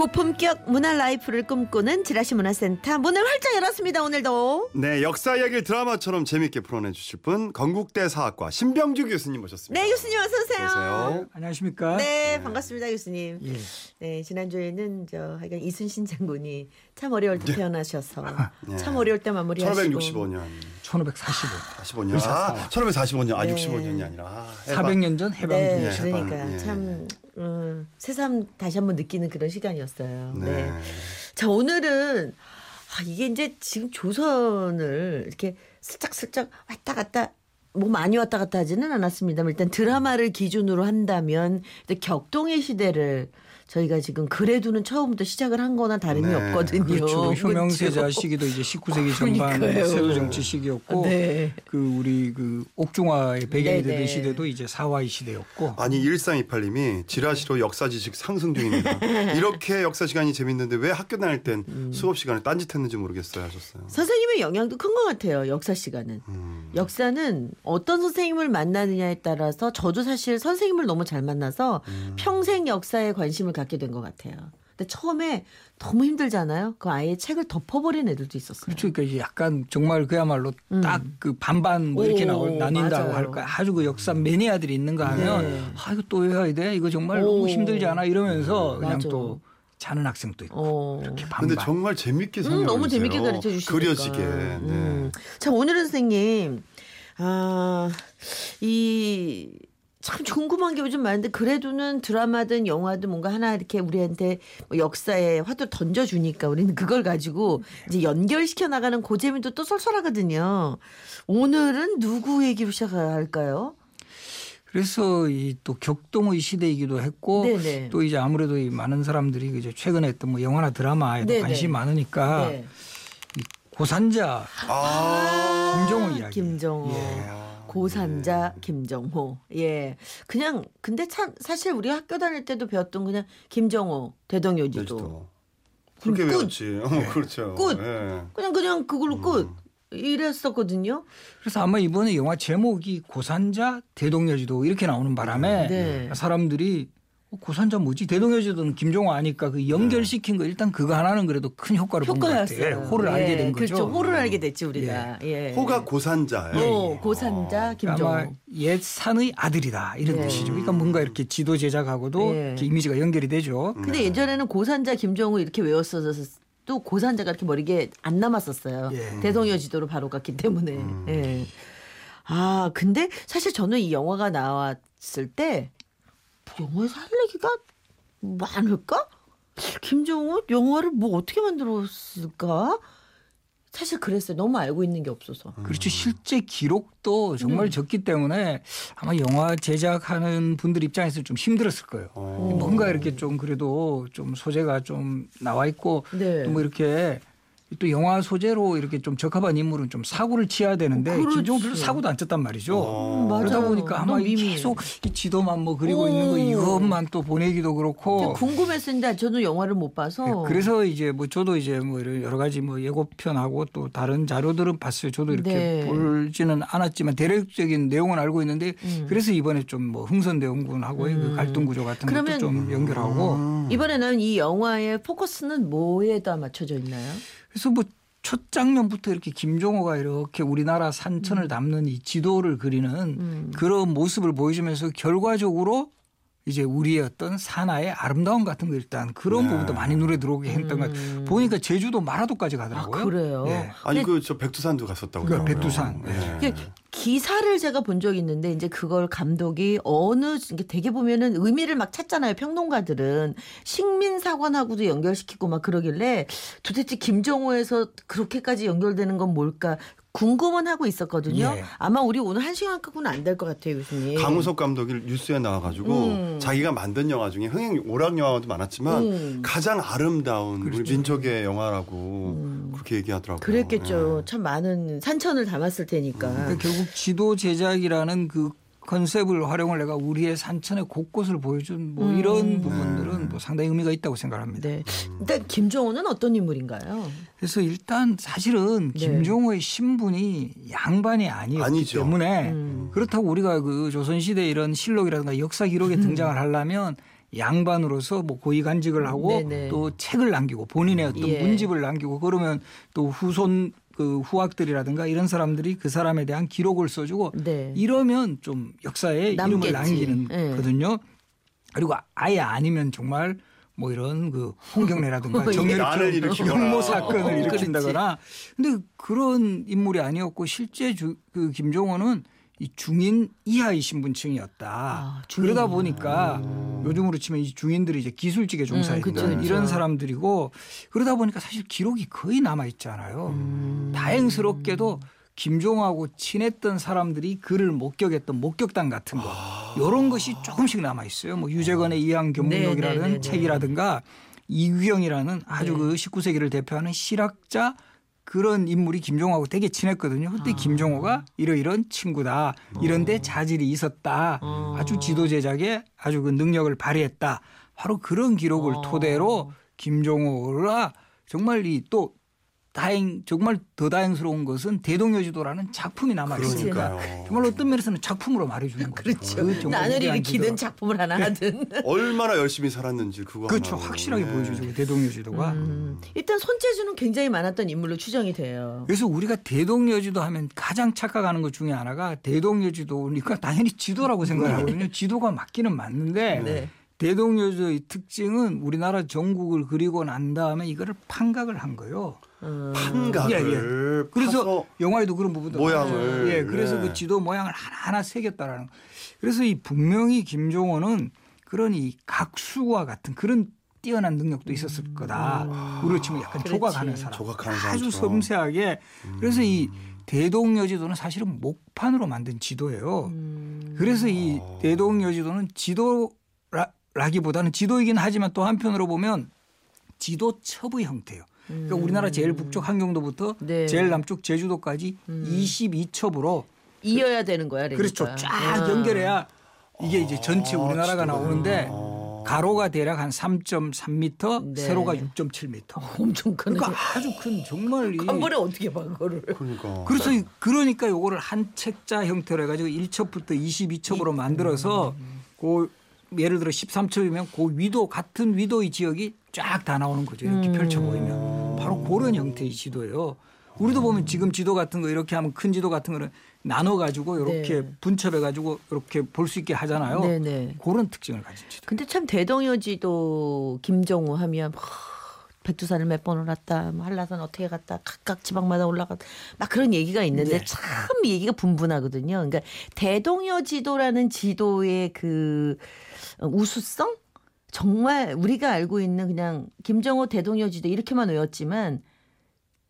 고품격 문화 라이프를 꿈꾸는 지라시 문화센터 문을 활짝 열었습니다. 오늘도 네, 역사 이야기를 드라마처럼 재밌게 풀어내 주실 분 건국대 사학과 신병주 교수님 모셨습니다. 네 교수님 어서 오세요. 어서오세요. 안녕하십니까? 네 반갑습니다 교수님. 예. 네 지난주에는 저 하여간 이순신 장군이 참 어려울 때 태어나셔서 네. 참 어려울 때 마무리하시고 1565년, 1545. 45년, 아, 1545년, 아, 네. 65년이 아니라 아, 해방. 400년 전 해방. 네, 예, 그러니까 해방, 예. 참 음, 새삼 다시 한번 느끼는 그런 시간이었어요. 네. 네. 자 오늘은 아, 이게 이제 지금 조선을 이렇게 슬쩍슬쩍 왔다 갔다 뭐 많이 왔다 갔다 하지는 않았습니다만 일단 드라마를 기준으로 한다면 일단 격동의 시대를 저희가 지금 그래도는 처음부터 시작을 한 거나 다름이 네. 없거든요. 그렇죠. 효명세자 그렇죠? 시기도 이제 19세기 전반 그러니까요. 세도 정치 시기였고 네. 그 우리 그 옥중화의 배경이 네, 네. 되던 시대도 이제 사화의 시대였고 아니 1328님이 지라시로 역사 지식 상승 중입니다. 이렇게 역사 시간이 재밌는데 왜 학교 다닐 땐 음. 수업 시간에 딴짓했는지 모르겠어요 하셨어요. 선생님의 영향도 큰 것 같아요. 역사 시간은. 음. 역사는 어떤 선생님을 만나느냐에 따라서 저도 사실 선생님을 너무 잘 만나서 음. 평생 역사에 관심을 갖게 된 것 같아요. 근데 처음에 너무 힘들잖아요. 그 아예 책을 덮어버린 애들도 있었어요. 그렇죠. 그러니까 이제 약간 정말 그야말로 음. 딱그 반반 뭐 이렇게 오, 나올 나뉜다고 맞아요. 할까 아주 그 역사 매니아들이 있는가 하면 네. 아 이거 또 외워야 돼 이거 정말 오. 너무 힘들지 않아 이러면서 그냥 맞아. 또 자는 학생도 있고 어. 이렇게 반반. 근데 정말 재밌게 음, 설명해 너무 주세요. 재밌게 가르쳐 주시니까. 그려지게. 네. 음. 자 오늘은 선생님 아이 참 궁금한 게 요즘 많은데 그래도는 드라마든 영화든 뭔가 하나 이렇게 우리한테 뭐 역사에 화두 던져 주니까 우리는 그걸 가지고 이제 연결시켜 나가는 그 재미도 또 쏠쏠하거든요. 오늘은 누구 얘기로 시작할까요? 그래서 이 또 격동의 시대이기도 했고 네네. 또 이제 아무래도 이 많은 사람들이 이제 최근에 했던 뭐 영화나 드라마에도 네네. 관심이 많으니까 네. 고산자 아. 김정호 이야기. 김정호. 예. 고산자 김정호. 예. 그냥 근데 참 사실 우리 학교 다닐 때도 배웠던 그냥 김정호 대동요지도 제주도. 그렇게 끝. 외웠지. 어, 그렇죠. 끝. 예. 그냥 그냥 그걸로 끝 이랬었거든요. 그래서 아마 이번에 영화 제목이 고산자 대동여지도 이렇게 나오는 바람에 네. 사람들이 어, 고산자 뭐지 대동여지도는 김정호 아니까 그 연결시킨 거 일단 그거 하나는 그래도 큰 효과를 본것 같아요. 예, 효과였어요. 호를 알게 된 거죠. 그렇죠. 호를 알게 됐지 우리가. 예. 호가 고산자예요. 어, 고산자 김정호. 아마 옛 산의 아들이다 이런 네. 뜻이죠. 그러니까 뭔가 이렇게 지도 제작하고도 네. 이렇게 이미지가 연결이 되죠. 근데 예전에는 고산자 김정호 이렇게 외웠어서 또 고산자가 이렇게 머리에 안 남았었어요. 예. 대동여 지도로 바로 갔기 때문에. 음. 예. 아 근데 사실 저는 이 영화가 나왔을 때 영화에서 할 얘기가 많을까? 김정호 영화를 뭐 어떻게 만들었을까? 사실 그랬어요. 너무 알고 있는 게 없어서. 그렇죠. 실제 기록도 정말 음. 적기 때문에 아마 영화 제작하는 분들 입장에서 좀 힘들었을 거예요. 어. 뭔가 이렇게 좀 그래도 좀 소재가 좀 나와 있고 네. 또뭐 이렇게 또 영화 소재로 이렇게 좀 적합한 인물은 좀 사고를 치야 되는데 그렇지. 김종호 별로 사고도 안 쳤단 말이죠. 어. 그러다. 보니까 아마. 계속 이 지도만 뭐 그리고 오. 있는 거 이것만 또 보내기도 그렇고 궁금했었는데 저는 영화를 못 봐서. 네, 그래서 이제 뭐 저도 이제 뭐 이런 여러 가지 뭐 예고편하고 또 다른 자료들은 봤어요. 저도 이렇게 네. 볼지는 않았지만 대략적인 내용은 알고 있는데 음. 그래서 이번에 좀 뭐 흥선대원군하고의 그 갈등 구조 같은 것도 좀 연결하고 음. 이번에는 이 영화의 포커스는 뭐에다 맞춰져 있나요? 그래서 뭐 첫 장면부터 이렇게 김종호가 이렇게 우리나라 산천을 담는 이 지도를 그리는 음. 그런 모습을 보여주면서 결과적으로 이제 우리의 어떤 산하의 아름다움 같은 거 일단 그런 네. 부분도 많이 눈에 들어오게 했던 것 음. 같아요. 보니까 제주도 마라도까지 아 가더라고요. 그래요. 예. 아니 그 저 백두산도 갔었다고. 그 그러더라고요. 백두산. 예. 기사를 제가 본 적이 있는데 이제 그걸 감독이 어느 되게 보면은 의미를 막 찾잖아요. 평론가들은 식민 사관하고도 연결시키고 막 그러길래 도대체 김정호에서 그렇게까지 연결되는 건 뭘까 궁금은 하고 있었거든요. 예. 아마 우리 오늘 한 시간 갖고는 안 될 것 같아요, 교수님. 강우석 감독이 뉴스에 나와가지고 음. 자기가 만든 영화 중에 흥행 오락 영화도 많았지만 음. 가장 아름다운 우리 그렇죠. 민족의 영화라고 음. 그렇게 얘기하더라고요. 그랬겠죠. 예. 참 많은 산천을 담았을 테니까. 그러니까 결국 지도 제작이라는 그 컨셉을 활용을 내가 우리의 산천의 곳곳을 보여준 뭐 음. 이런 부분들은 뭐 상당히 의미가 있다고 생각합니다. 네. 일단 김정호는 어떤 인물인가요? 그래서 일단 사실은 네. 김종호의 신분이 양반이 아니었기 아니죠. 때문에 음. 그렇다고 우리가 그 조선시대 이런 실록이라든가 역사 기록에 음. 등장을 하려면 양반으로서 뭐 고위 간직을 하고 네네. 또 책을 남기고 본인의 어떤 예. 문집을 남기고 그러면 또 후손 그 후학들이라든가 이런 사람들이 그 사람에 대한 기록을 써주고 네. 이러면 좀 역사에 남겠지. 이름을 남기는 예. 거든요. 그리고 아예 아니면 정말 뭐 이런 그 홍경래라든가 예. 난을 정렬 일으키거나. 흉모 사건을 어, 일으킨다거나 근데 그런 인물이 아니었고 실제 주, 그 김종호는 이 중인 이하의 신분층이었다. 아, 그러다. 보니까 요즘으로 치면 이 중인들이 이제 기술직에 종사했던 음, 그쵸, 그쵸. 이런 사람들이고 그러다 보니까 사실 기록이 거의 남아 있잖아요. 음. 다행스럽게도 김종호하고 친했던 사람들이 그를 목격했던 목격담 같은 거 이런 것이 조금씩 남아 있어요. 뭐 유재건의 이항 견문록이라는 네, 네, 네, 네. 책이라든가 이규영이라는 아주 네. 그 19세기를 대표하는 실학자 그런 인물이 김종호하고 되게 친했거든요. 그때 아. 김종호가 이러이런 친구다. 이런데 자질이 있었다. 어. 아주 지도 제작에 아주 그 능력을 발휘했다. 바로 그런 기록을 어. 토대로 김종호가 정말 이 또 다행 정말 더 다행스러운 것은 대동여지도라는 작품이 남아 있으니까. 정말 어떤 면에서는 작품으로 말해주는 거죠. 그렇죠. 그 일으키든 지도라. 작품을 하나 하든. 얼마나 열심히 살았는지 그거 그렇죠. 확실하게 네. 보여주죠. 그 대동여지도가. 음. 일단 손재주는 굉장히 많았던 인물로 추정이 돼요. 그래서 우리가 대동여지도 하면 가장 착각하는 것 중에 하나가 대동여지도니까 당연히 지도라고 생각하거든요. 지도가 맞기는 맞는데 네. 대동여지도의 특징은 우리나라 전국을 그리고 난 다음에 이거를 판각을 한 거예요. 어. 판각을 그래서 파서 영화에도 그런 부분도 모양을. 예, 그래서 네. 그 지도 모양을 하나하나 새겼다라는. 거. 그래서 이 분명히 김종호는 그런 이 각수와 같은 그런 뛰어난 능력도 있었을 거다. 우리로 치면 약간 음. 그렇지. 조각하는 사람. 조각하는 아주 사람처럼. 섬세하게. 그래서 이 대동여지도는 사실은 목판으로 만든 지도예요. 음. 그래서 이 대동여지도는 지도라기보다는 지도이긴 하지만 또 한편으로 보면 지도 첩의 형태예요. 그러니까 우리나라 제일 북쪽 한경도부터 음. 네. 음. 제일 남쪽 제주도까지 22첩으로 이어야 되는 거야, 그러니까. 그렇죠. 쫙 아. 연결해야 이게 이제 전체 우리나라가 지도가. 나오는데 아. 가로가 대략 한 3.3m, 네. 세로가 6.7m. 엄청 크네. 그러니까 아주 큰 정말 이한 번에 어떻게 봐, 그거를. 그러니까. 그래서 이- 그러니까 요거를 한 책자 형태로 해 가지고 1첩부터 22첩으로 만들어서 그 예를 들어 13첩이면 그 위도 같은 위도의 지역이 쫙 다 나오는 거죠. 이렇게 음. 펼쳐 보이면 바로 그런 형태의 지도예요. 우리도 보면 지금 지도 같은 거 이렇게 하면 큰 지도 같은 거는 나눠 가지고 이렇게 네. 분첩해 가지고 이렇게 볼 수 있게 하잖아요. 네 네. 그런 특징을 가진 지도. 근데 참 대동여 지도 김정우 하면 막 백두산을 몇 번 올랐다, 뭐 한라산 어떻게 갔다, 각각 지방마다 올라갔다, 막 그런 얘기가 있는데 네. 참 얘기가 분분하거든요. 그러니까 대동여 지도라는 지도의 그 우수성? 정말 우리가 알고 있는 그냥 김정호 대동여지도 이렇게만 외웠지만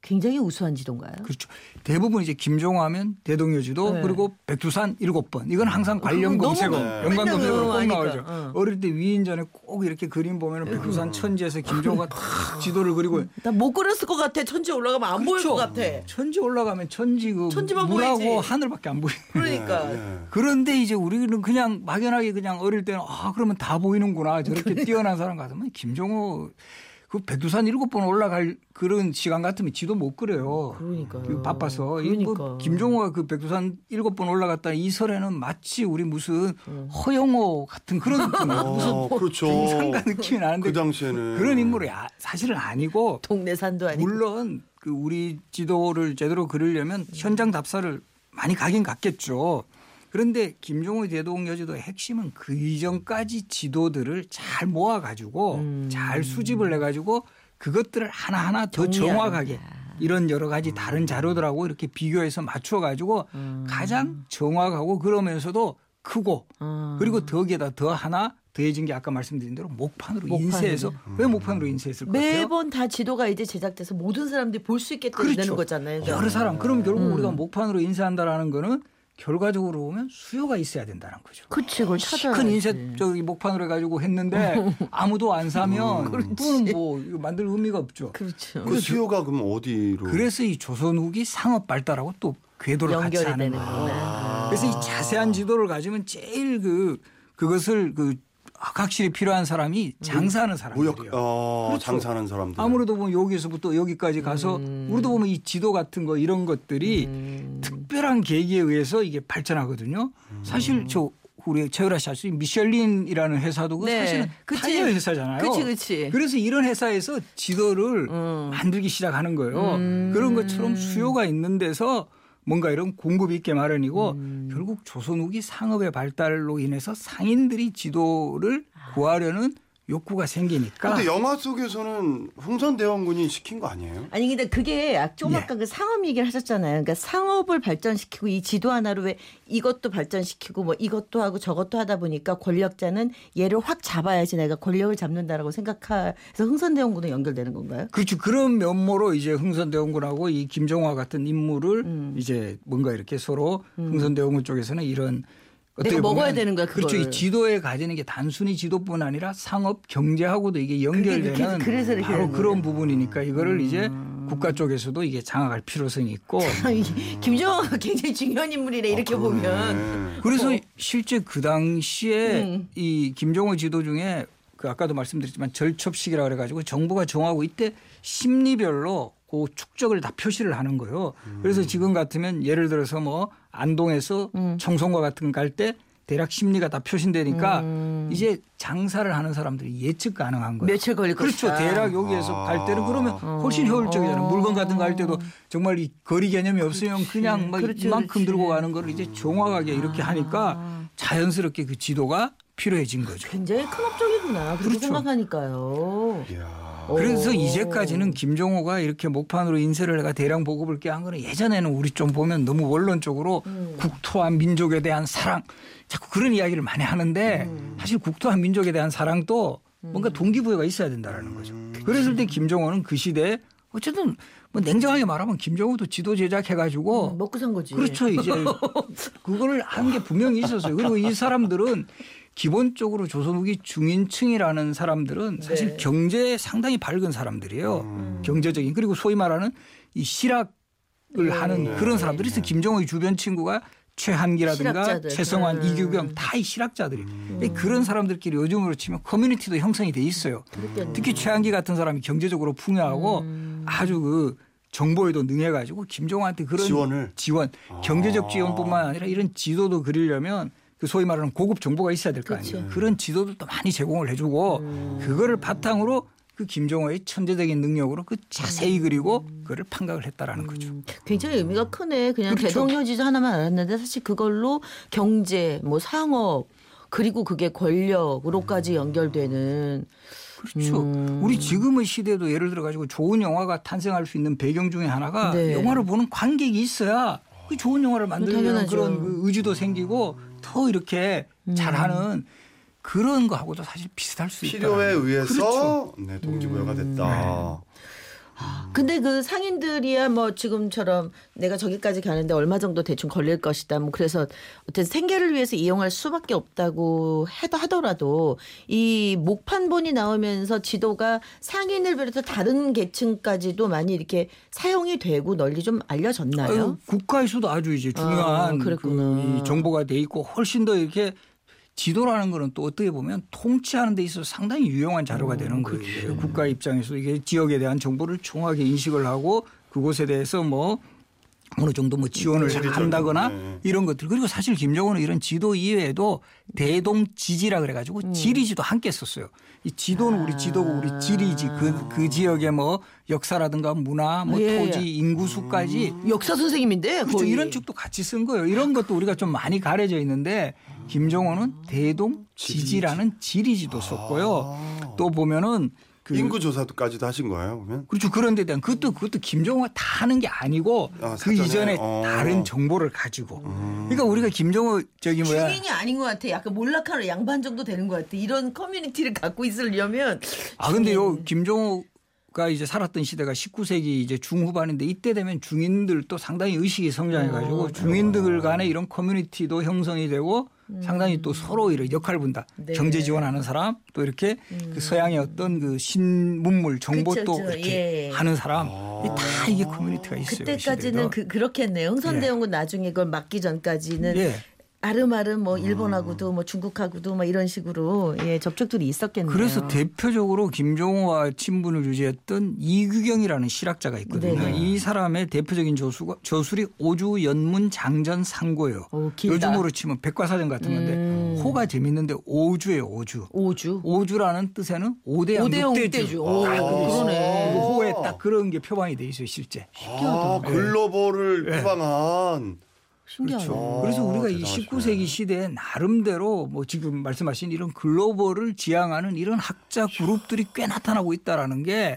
굉장히 우수한 지도인가요? 그렇죠. 대부분 이제 김종호 하면 대동여지도 네. 그리고 백두산 일곱 번 이건 항상 관련 너무 검색어, 네. 연관 맨날 검색어로 꼭. 나오죠. 어. 어릴 때 위인전에 꼭 이렇게 그림 보면 은 백두산 천지에서 김종호가 탁 지도를 그리고 나 못 그렸을 것 같아. 천지 올라가면 안 보일 것 같아. 천지 올라가면 천지 그 천지만 물하고 보이지. 하늘밖에 안 보여. 그러니까 네, 네. 그런데 이제 우리는 그냥 막연하게 그냥 어릴 때는 아 그러면 다 보이는구나 저렇게 뛰어난 사람 같으면 김종호 그 백두산 일곱 번 올라갈 그런 시간 같으면 지도 못 그래요. 그러니까요. 그 바빠서 이뭐 그러니까. 김종호가 그 백두산 일곱 번 올라갔다 이 설에는 마치 우리 무슨 음. 허영호 같은 그런 느낌, 무슨 어, 그렇죠. 등산가 느낌이 나는데 그 당시에는 그런 인물이 아- 사실은 아니고 동네 산도 아니고. 물론 그 우리 지도를 제대로 그리려면 현장 답사를 많이 가긴 갔겠죠. 그런데 김종호 대동여지도의 핵심은 그 이전까지 지도들을 잘 모아가지고 음. 잘 수집을 해가지고 그것들을 하나하나 더 정확하게. 이런 여러 가지 다른 자료들하고 이렇게 비교해서 맞춰 가지고 음. 가장 정확하고 그러면서도 크고 음. 그리고 거기에다 더 하나 더해진 게 아까 말씀드린 대로 목판으로 목판으로. 인쇄해서 왜 목판으로 인쇄했을 것 같아요? 매번 다 지도가 이제 제작돼서 모든 사람들이 볼 수 있게 그렇죠. 되는 거잖아요. 여러 사람 그럼 결국 음. 우리가 목판으로 인쇄한다라는 거는 결과적으로 보면 수요가 있어야 된다는 거죠. 그치, 그걸 찾아야 큰 인쇄 저기 목판으로 해가지고 했는데 아무도 안 사면 그거는 뭐 이거 만들 의미가 없죠. 그렇죠. 그 수요가 그럼 어디로? 그래서 이 조선 후기 상업 발달하고 또 궤도를 같이 하는 거예요. 그래서 이 자세한 지도를 가지면 제일 그 그것을 그 확실히 필요한 사람이 장사하는 사람들이요. 무역 어, 그렇죠. 장사하는 사람들. 아무래도 보면 여기서부터 여기까지 가서 음. 우리도 보면 이 지도 같은 거 이런 것들이 특별한 계기에 의해서 이게 발전하거든요. 음. 사실 저 우리 최유라 씨 아시죠? 미셸린이라는 회사도 그 네. 사실은 그치. 타이어 회사잖아요. 그치, 그치. 래서 이런 회사에서 지도를 음. 만들기 시작하는 거예요. 그런 것처럼 수요가 있는 데서 뭔가 이런 공급이 있게 마련이고 음. 결국 조선 후기 상업의 발달로 인해서 상인들이 지도를 구하려는 욕구가 생기니까 근데 영화 속에서는 흥선대원군이 시킨 거 아니에요? 아니 근데 그게 아- 좀 예. 아까 그 상업 얘기를 하셨잖아요. 그러니까 상업을 발전시키고 이 지도 하나로 왜 이것도 발전시키고 뭐 이것도 하고 저것도 하다 보니까 권력자는 얘를 확 잡아야지 내가 권력을 잡는다라고 생각해서 흥선대원군에 연결되는 건가요? 그렇죠. 그런 면모로 이제 흥선대원군하고 이 김정화 같은 인물을 음. 이제 뭔가 이렇게 서로 흥선대원군 쪽에서는 이런 내가 먹어야 보면 되는 거야, 그렇죠. 그거를. 이 지도에 가지는 게 단순히 지도뿐 아니라 상업 경제하고도 이게 그게 연결되는 이렇게 바로 그런. 부분이니까 이거를 이제 음. 국가 쪽에서도 이게 장악할 필요성이 있고 김정화가 굉장히 중요한 인물이래 이렇게 보면. 네. 그래서 실제 그 당시에 음. 이 김정호 지도 중에 그 아까도 말씀드렸지만 절첩식이라 그래가지고 정부가 정하고 이때 심리별로 그 축적을 다 표시를 하는 거예요. 그래서 지금 같으면 예를 들어서 뭐 안동에서 음. 청송과 같은 거갈때 대략 심리가 다 표신되니까 음. 이제 장사를 하는 사람들이 예측 가능한 거예요. 며칠 걸릴 그렇죠. 것이다. 대략 여기에서 아. 갈 때는 그러면 훨씬 효율적이잖아요. 어. 물건 같은 거 할 때도 정말 이 거리 개념이 없으면 그냥 막 그렇지, 이만큼 그렇지. 들고 가는 거를 이제 정확하게 이렇게 하니까 자연스럽게 그 지도가 필요해진 거죠. 굉장히 큰 업적이구나. 그렇게 그렇죠. 생각하니까요. 이야. 그래서 오. 이제까지는 김종호가 이렇게 목판으로 인쇄를 해가 대량 보급을 꾀한 거는 예전에는 우리 좀 보면 너무 원론적으로 음. 국토와 민족에 대한 사랑 자꾸 그런 이야기를 많이 하는데 음. 사실 국토와 민족에 대한 사랑도 뭔가 동기부여가 있어야 된다라는 거죠. 그랬을 때 김종호는 그 시대에 어쨌든 뭐 냉정하게 말하면 김종호도 지도 제작해가지고 음, 먹고 산 거지. 그렇죠. 이제 그거를 한게 분명히 있었어요. 그리고 이 사람들은 기본적으로 조선 후기 중인층이라는 사람들은 사실 네. 경제에 상당히 밝은 사람들이에요. 경제적인 그리고 소위 말하는 이 실학을 네. 하는 그런 사람들이 있어요. 김정호의 주변 친구가 최한기라든가 실학자들. 최성환, 음. 이규경 다 이 실학자들이. 에요 그런 사람들끼리 요즘으로 치면 커뮤니티도 형성이 돼 있어요. 그랬겠네. 특히 최한기 같은 사람이 경제적으로 풍요하고 음. 아주 그 정보에도 능해가지고 김종호한테 그런 지원을? 지원, 경제적 지원뿐만 아니라 이런 지도도 그리려면 그 소위 말하는 고급 정보가 있어야 될거 그치. 아니에요. 그런 지도도 많이 제공을 해주고 음. 그거를 바탕으로 그 김종호의 천재적인 능력으로 그 자세히 그리고 그거를 판각을 했다라는 거죠. 굉장히 의미가 크네. 그냥 그렇죠. 대동여 지도 하나만 알았는데 사실 그걸로 경제, 뭐 상업 그리고 그게 권력으로까지 연결되는 그렇죠. 음. 우리 지금의 시대도 예를 들어 가지고 좋은 영화가 탄생할 수 있는 배경 중에 하나가 네. 영화를 보는 관객이 있어야 그 좋은 영화를 만들려는. 그런 그 의지도 생기고 더 이렇게 음. 잘하는 그런 거하고도 사실 비슷할 수 있다. 필요에 의해서 그렇죠. 네, 동기부여가 됐다. 근데 그 상인들이야 뭐 지금처럼 내가 저기까지 가는데 얼마 정도 대충 걸릴 것이다. 뭐 그래서 어떤 생계를 위해서 이용할 수밖에 없다고 해도 하더라도 이 목판본이 나오면서 지도가 상인을 비롯해 다른 계층까지도 많이 이렇게 사용이 되고 널리 좀 알려졌나요? 아유, 국가에서도 아주 이제 중요한 아. 그이 정보가 돼 있고 훨씬 더 이렇게 지도라는 거는 또 어떻게 보면 통치하는 데 있어서 상당히 유용한 자료가 되는 거예요. 국가 입장에서 이게 지역에 대한 정보를 정확하게 인식을 하고 그곳에 대해서 뭐 어느 정도 뭐 지원을 한다거나 네. 이런 것들 그리고 사실 김정은은 이런 지도 이외에도 대동 지지라 음. 그래가지고 지리지도 함께 썼어요. 이 지도는 우리 지도고 우리 아. 지리지 그, 그 지역의 뭐 역사라든가 문화 뭐 예, 토지 예. 인구수까지 역사 선생님인데 그렇죠. 거의. 이런 쪽도 같이 쓴 거예요. 이런 것도 우리가 좀 많이 가려져 있는데 김정호는 대동 지지라는 지리지도 썼고요. 또 보면은 그 인구 조사도까지도 하신 거예요, 그러면? 그렇죠. 그런 데 대한 그것도 그것도 김정호가 다 하는 게 아니고 아, 그? 이전에 어. 다른 정보를 가지고. 그러니까 우리가 김정호 저기 뭐야 주인이 아닌 것 같아. 약간 몰락하는 양반 정도 되는 것 같아. 이런 커뮤니티를 갖고 있으려면 아 근데 요 주인. 김정호가 이제 살았던 시대가 19세기 이제 중후반인데 이때 되면 중인들도 상당히 의식이 성장해가지고 어, 중인들 간의 이런 커뮤니티도 형성이 되고 상당히 또 서로 이런 역할 분담, 음. 네. 경제 지원하는 사람 또 이렇게 그 서양의 어떤 그 신문물 정보 그쵸, 또 그쵸. 이렇게 예. 하는 사람 아. 이다 이게 커뮤니티가 있어요. 그때까지는 시대에도. 그, 그렇겠네요. 흥선대원군 나중에 그걸 막기 전까지는 예. 아름아름 뭐 일본하고도 뭐 중국하고도 뭐 이런 식으로 예 접촉들이 있었겠네요. 그래서 대표적으로 김종호와 친분을 유지했던 이규경이라는 실학자가 있거든요. 네네. 이 사람의 대표적인 저수가 저술이 오주 연문 장전 상고예요. 오. 요즘으로 치면 백과사전 같은 건데 음. 호가 재밌는데 오주예요, 오주. 오주. 오주라는 뜻에는 오대양 딱 그게 있어요. 그러네. 그 호에 딱 그런 게 표방이 돼 있어요, 실제. 아, 글로벌을 네. 표방한. 신기하네. 그렇죠. 그래서 우리가 이 대단하시네. 19세기 시대에 나름대로 뭐 지금 말씀하신 이런 글로벌을 지향하는 이런 학자 그룹들이 꽤 나타나고 있다라는 게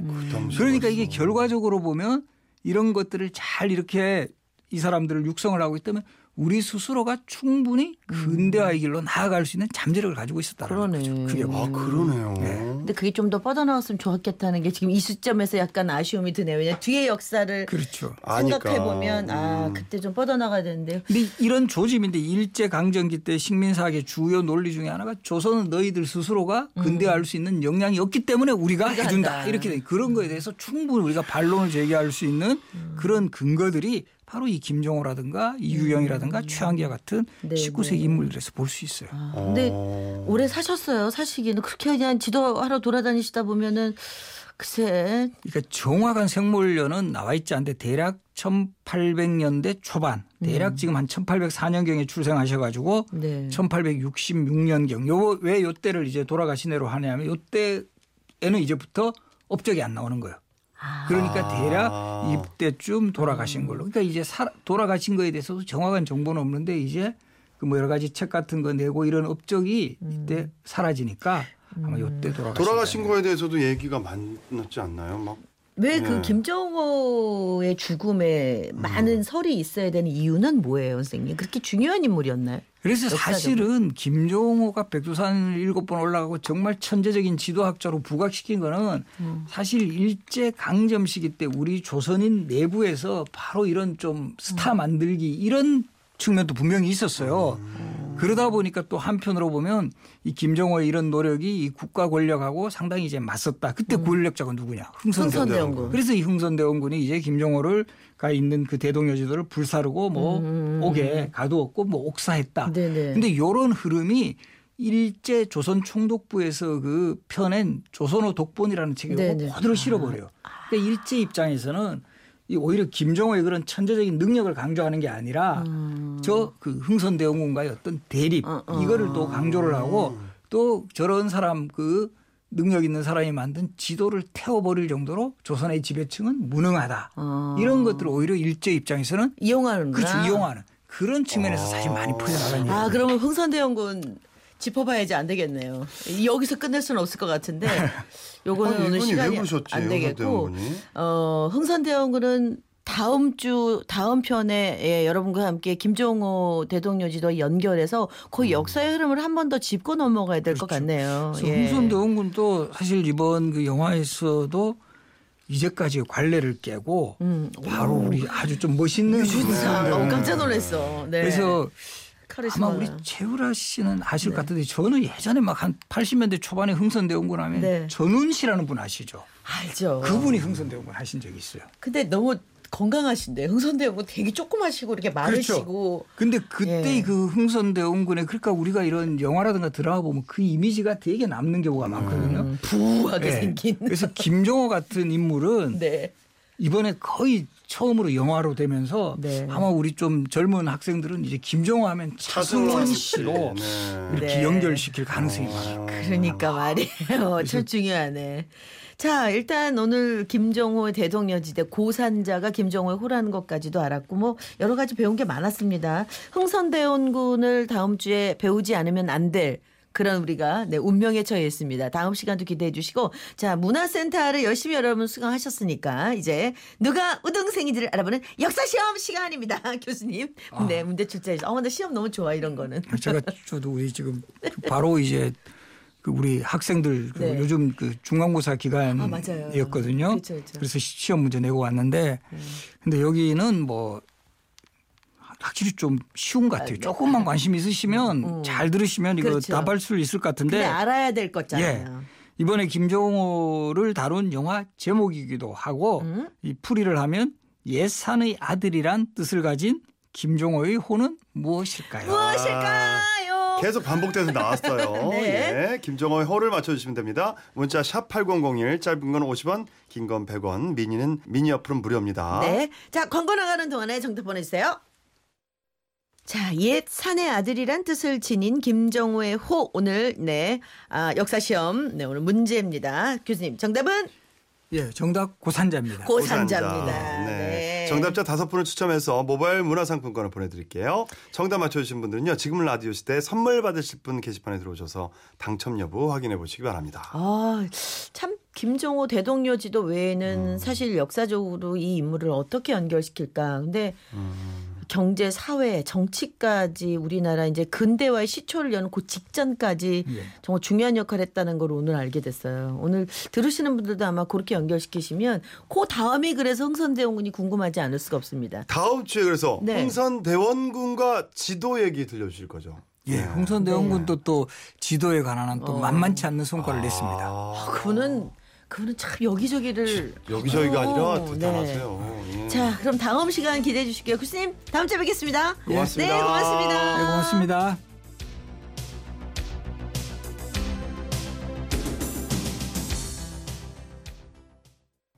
그러니까 이게 결과적으로 보면 이런 것들을 잘 이렇게 이 사람들을 육성을 하고 있다면 우리 스스로가 충분히 근대화의 길로 나아갈 수 있는 잠재력을 가지고 있었다는 그러네. 거죠. 그게 아, 그러네요. 근데 그게 좀 더 뻗어나왔으면 좋았겠다는 게 지금 이 시점에서 약간 아쉬움이 드네요. 왜냐 뒤의 역사를 그렇죠. 생각해 보면 아 음. 그때 좀 뻗어나가야 되는데요. 근데 이런 조짐인데 일제 강점기 때 식민 사학의 주요 논리 중에 하나가 조선은 너희들 스스로가 근대화할 수 있는 역량이 없기 때문에 우리가 우리가 해준다 한다. 이렇게 돼. 그런 거에 대해서 충분히 우리가 반론을 제기할 수 있는 그런 근거들이 바로 이 김정호라든가 이유경이라든가 최한기와 같은 네, 19세기 인물들에서 볼 수 있어요. 아, 근데 어. 오래 사셨어요. 사시기는 그렇게 그냥 지도하러 돌아다니시다 보면은 글쎄 그러니까 정확한 생물년은 나와 있지 않는데 대략 1800년대 초반, 대략 지금 한 1804년경에 출생하셔가지고 네. 1866년경 요왜 요때를 이제 돌아가신 해로 하냐면 요때에는 이제부터 업적이 안 나오는 거예요. 그러니까 대략 아. 이때쯤 돌아가신 걸로. 그러니까 이제 살- 돌아가신 거에 대해서도 정확한 정보는 없는데 이제 그 뭐 여러 가지 책 같은 거 내고 이런 업적이 이때 사라지니까 아마 요때 돌아가신 돌아가신. 거에 대해서도 얘기가 많았지 않나요? 막 왜그 네. 김정호의 죽음에 음. 많은 설이 있어야 되는 이유는 뭐예요, 선생님? 그렇게 중요한 인물이었나요? 그래서. 사실은 김종호가 백두산을 일곱 번 올라가고 정말 천재적인 지도학자로 부각시킨 거는 음. 사실 일제 강점 시기 때 우리 조선인 내부에서 바로 이런 좀 음. 스타 만들기 이런 측면도 분명히 있었어요. 그러다 보니까 또 한편으로 보면 이 김정호의 이런 노력이 이 국가 권력하고 상당히 이제 맞섰다. 그때 권력자가 누구냐? 흥선대원군. 음. 그래서 이 흥선대원군이 이제 김정호를 가 있는 그 대동여지도를 불사르고 뭐 옥에 가두었고 뭐 옥사했다. 음, 네네. 근데 요런 흐름이 일제 조선 총독부에서 그 펴낸 조선어 독본이라는 책에. 그대로 실어버려요. 그러니까 일제 입장에서는 이 오히려 김정호의 그런 천재적인 능력을 강조하는 게 아니라 저그 흥선대원군과의 어떤 대립 음. 어, 어. 이거를 또 강조를 하고 또 저런 사람 그 능력 있는 사람이 만든 지도를 태워버릴 정도로 조선의 지배층은 무능하다. 어. 이런 것들을 오히려 일제 입장에서는 이용하는구나. 그렇죠 이용하는 그런 측면에서 사실 많이 퍼져나간 아. 그러면 흥선대원군 짚어봐야지 안 되겠네요. 여기서 끝낼 수는 없을 것 같은데 요거는 아니, 오늘 시간이 안 되겠고? 어, 흥선대원군은 다음 주 다음 편에 예, 여러분과 함께 김종호 대동여지도 연결해서 거의 역사의 흐름을 한 번 더 짚고 넘어가야 될것 같네요. 예. 흥선대원군도 사실 이번 그 영화에서도 이제까지 관례를 깨고 음. 바로 우리 아주 좀 멋있는 유준상 그 어, 깜짝 놀랐어. 네. 그래서. 아마 우리 최우라 씨는 아실 네. 것 같은데 저는 예전에 막 한 80년대 초반에 흥선대원군 하면 네. 전훈 씨라는 분 아시죠? 알죠. 그분이 흥선대원군 하신 적이 있어요. 근데 너무 건강하신데 흥선대원군 되게 조그마시고 이렇게 마르시고 근데 그때 예. 그 흥선대원군에 그러니까 우리가 이런 영화라든가 드라마 보면 그 이미지가 되게 남는 경우가 많거든요. 음, 부하게 네. 생긴. 그래서 김종호 같은 인물은 네. 이번에 거의 처음으로 영화로 되면서 네. 아마 우리 좀 젊은 학생들은 이제 김종호 하면 차승원 씨로 네. 이렇게 네. 연결시킬 가능성이 많아요. 그러니까 말이에요. 참 중요하네. 자, 일단 오늘 김정호의 대동여지대 고산자가 김정호의 호라는 것까지도 알았고 뭐 여러 가지 배운 게 많았습니다. 흥선대원군을 다음 주에 배우지 않으면 안 될 그런 우리가 네, 운명에 처해 있습니다. 다음 시간도 기대해 주시고 자 문화센터를 열심히 여러분 수강하셨으니까 이제 누가 우등생인지를 알아보는 역사 시험 시간입니다. 교수님. 네 문제 출제해서 어나 시험 너무 좋아 이런 거는. 제가 저도 우리 지금 바로 이제 그 우리 학생들 그 네. 요즘 그 중간고사 아. 기간이었거든요. 그렇죠, 그렇죠. 래서 시험 문제 내고 왔는데 근데 여기는 뭐 확실히 좀 쉬운 것 같아요. 조금만 관심 있으시면 음. 잘 들으시면 이거 그렇죠. 답할 수 있을 것 같은데 알아야 될 거잖아요. 이번에 김정호를 다룬 영화 제목이기도 하고 음? 이 풀이를 하면 예산의 아들이란 뜻을 가진 김종호의 호는 무엇일까요? 무엇일까요? 계속 반복돼서 나왔어요. 네. 예, 김정호의 허를 맞춰주시면 됩니다. 문자 샵 8001 짧은 건 50원 긴 건 100원 미니는 미니 어플은 무료입니다. 네. 자, 광고 나가는 동안에 정답 보내주세요. 자, 옛 산의 아들이란 뜻을 지닌 김정호의 호 오늘 네 아, 역사 시험 네 오늘 문제입니다. 교수님 정답은 예, 정답 고산자입니다. 고산자입니다. 네. 네. 정답자 다섯 분을 추첨해서 모바일 문화상품권을 보내드릴게요. 정답 맞춰주신 분들은요. 지금 라디오 시대 선물 받으실 분 게시판에 들어오셔서 당첨 여부 확인해 보시기 바랍니다. 아, 참 김정호 대동여 지도 음. 외에는 사실 역사적으로 이 인물을 어떻게 연결시킬까? 근데 음. 경제, 사회, 정치까지 우리나라 이제 근대화의 시초를 여는 그 직전까지 예. 정말 중요한 역할을 했다는 걸 오늘 알게 됐어요. 오늘 들으시는 분들도 아마 그렇게 연결시키시면 그 다음이 그래서 흥선대원군이 궁금하지 않을 수가 없습니다. 다음 주에 그래서 네. 흥선대원군과 지도 얘기 들려주실 거죠. 예, 흥선대원군도 또 지도에 관한 한또 어. 만만치 않는 성과를 냈습니다. 아, 그분은 그분은 참 여기저기를 여기저기가 아니라 어, 대단하세요. 예. 자, 그럼 다음 시간 기대해 주실게요. 교수님, 다음 주에 뵙겠습니다. 고맙습니다. 네, 고맙습니다. 네, 고맙습니다.